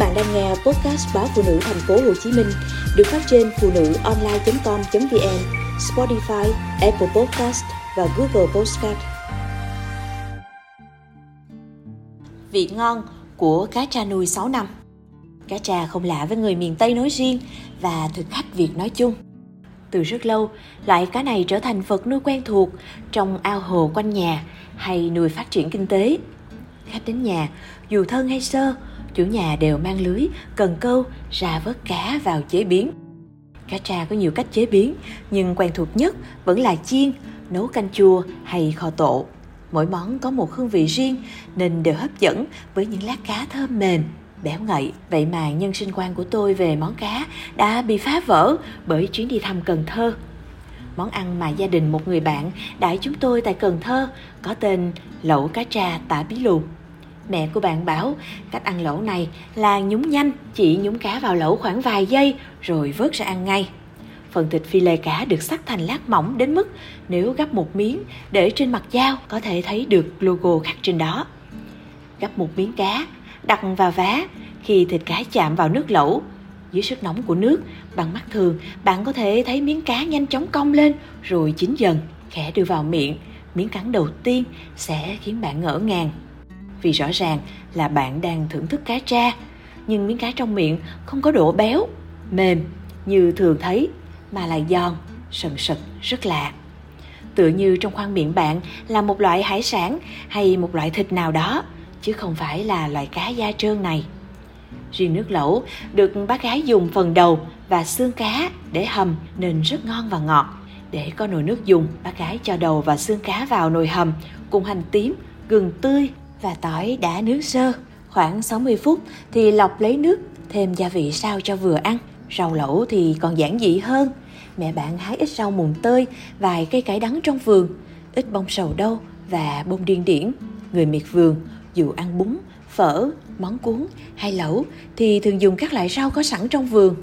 bạn đang nghe podcast báo phụ nữ thành phố Hồ Chí Minh được phát trên phụ nữ online.com.vn, Spotify, Apple Podcast và Google Podcast. Vị ngon của cá tra nuôi 6 năm Cá tra không lạ với người miền Tây nói riêng và thực khách Việt nói chung. Từ rất lâu, loại cá này trở thành vật nuôi quen thuộc trong ao hồ quanh nhà hay nuôi phát triển kinh tế. Khách đến nhà, dù thân hay sơ, chủ nhà đều mang lưới, cần câu ra vớt cá vào chế biến. Cá tra có nhiều cách chế biến, nhưng quen thuộc nhất vẫn là chiên, nấu canh chua hay kho tộ. Mỗi món có một hương vị riêng nên đều hấp dẫn với những lát cá thơm mềm, béo ngậy. Vậy mà nhân sinh quan của tôi về món cá đã bị phá vỡ bởi chuyến đi thăm Cần Thơ. Món ăn mà gia đình một người bạn đãi chúng tôi tại Cần Thơ có tên lẩu cá tra tả bí lù. Mẹ của bạn bảo cách ăn lẩu này là nhúng nhanh, chỉ nhúng cá vào lẩu khoảng vài giây rồi vớt ra ăn ngay. Phần thịt phi lê cá được sắc thành lát mỏng đến mức nếu gấp một miếng để trên mặt dao có thể thấy được logo khắc trên đó. gấp một miếng cá, đặt vào vá, khi thịt cá chạm vào nước lẩu, dưới sức nóng của nước, bằng mắt thường, bạn có thể thấy miếng cá nhanh chóng cong lên rồi chín dần, khẽ đưa vào miệng. Miếng cắn đầu tiên sẽ khiến bạn ngỡ ngàng vì rõ ràng là bạn đang thưởng thức cá tra. Nhưng miếng cá trong miệng không có độ béo, mềm như thường thấy, mà là giòn, sần sật, rất lạ. Tựa như trong khoang miệng bạn là một loại hải sản hay một loại thịt nào đó, chứ không phải là loại cá da trơn này. Riêng nước lẩu được bác gái dùng phần đầu và xương cá để hầm nên rất ngon và ngọt. Để có nồi nước dùng, bác gái cho đầu và xương cá vào nồi hầm cùng hành tím, gừng tươi và tỏi đã nướng sơ. Khoảng 60 phút thì lọc lấy nước, thêm gia vị sao cho vừa ăn. Rau lẩu thì còn giản dị hơn. Mẹ bạn hái ít rau mùng tơi, vài cây cải đắng trong vườn, ít bông sầu đâu và bông điên điển. Người miệt vườn, dù ăn bún, phở, món cuốn hay lẩu thì thường dùng các loại rau có sẵn trong vườn.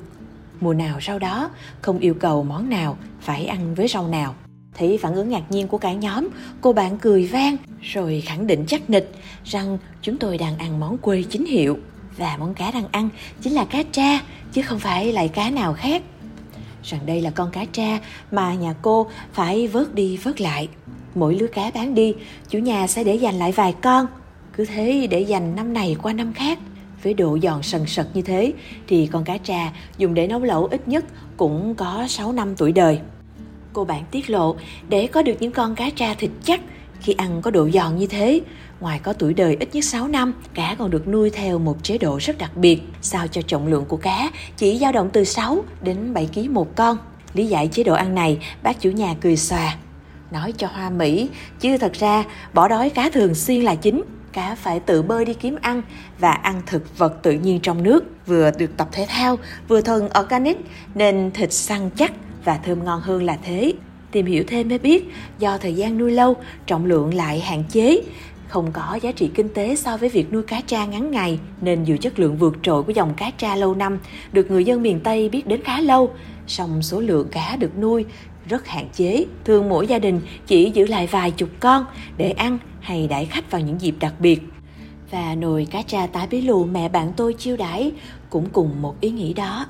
Mùa nào rau đó, không yêu cầu món nào phải ăn với rau nào. Thấy phản ứng ngạc nhiên của cả nhóm, cô bạn cười vang rồi khẳng định chắc nịch rằng chúng tôi đang ăn món quê chính hiệu và món cá đang ăn chính là cá tra chứ không phải loại cá nào khác. Rằng đây là con cá tra mà nhà cô phải vớt đi vớt lại. Mỗi lứa cá bán đi, chủ nhà sẽ để dành lại vài con. Cứ thế để dành năm này qua năm khác. Với độ giòn sần sật như thế thì con cá trà dùng để nấu lẩu ít nhất cũng có 6 năm tuổi đời. Cô bạn tiết lộ, để có được những con cá tra thịt chắc khi ăn có độ giòn như thế, ngoài có tuổi đời ít nhất 6 năm, cá còn được nuôi theo một chế độ rất đặc biệt, sao cho trọng lượng của cá chỉ dao động từ 6 đến 7 kg một con. Lý giải chế độ ăn này, bác chủ nhà cười xòa. Nói cho hoa mỹ, chứ thật ra bỏ đói cá thường xuyên là chính. Cá phải tự bơi đi kiếm ăn và ăn thực vật tự nhiên trong nước, vừa được tập thể thao, vừa thuần organic nên thịt săn chắc và thơm ngon hơn là thế. Tìm hiểu thêm mới biết, do thời gian nuôi lâu, trọng lượng lại hạn chế, không có giá trị kinh tế so với việc nuôi cá tra ngắn ngày, nên dù chất lượng vượt trội của dòng cá tra lâu năm được người dân miền Tây biết đến khá lâu, song số lượng cá được nuôi rất hạn chế. Thường mỗi gia đình chỉ giữ lại vài chục con để ăn hay đãi khách vào những dịp đặc biệt. Và nồi cá tra tái bí lù mẹ bạn tôi chiêu đãi cũng cùng một ý nghĩ đó.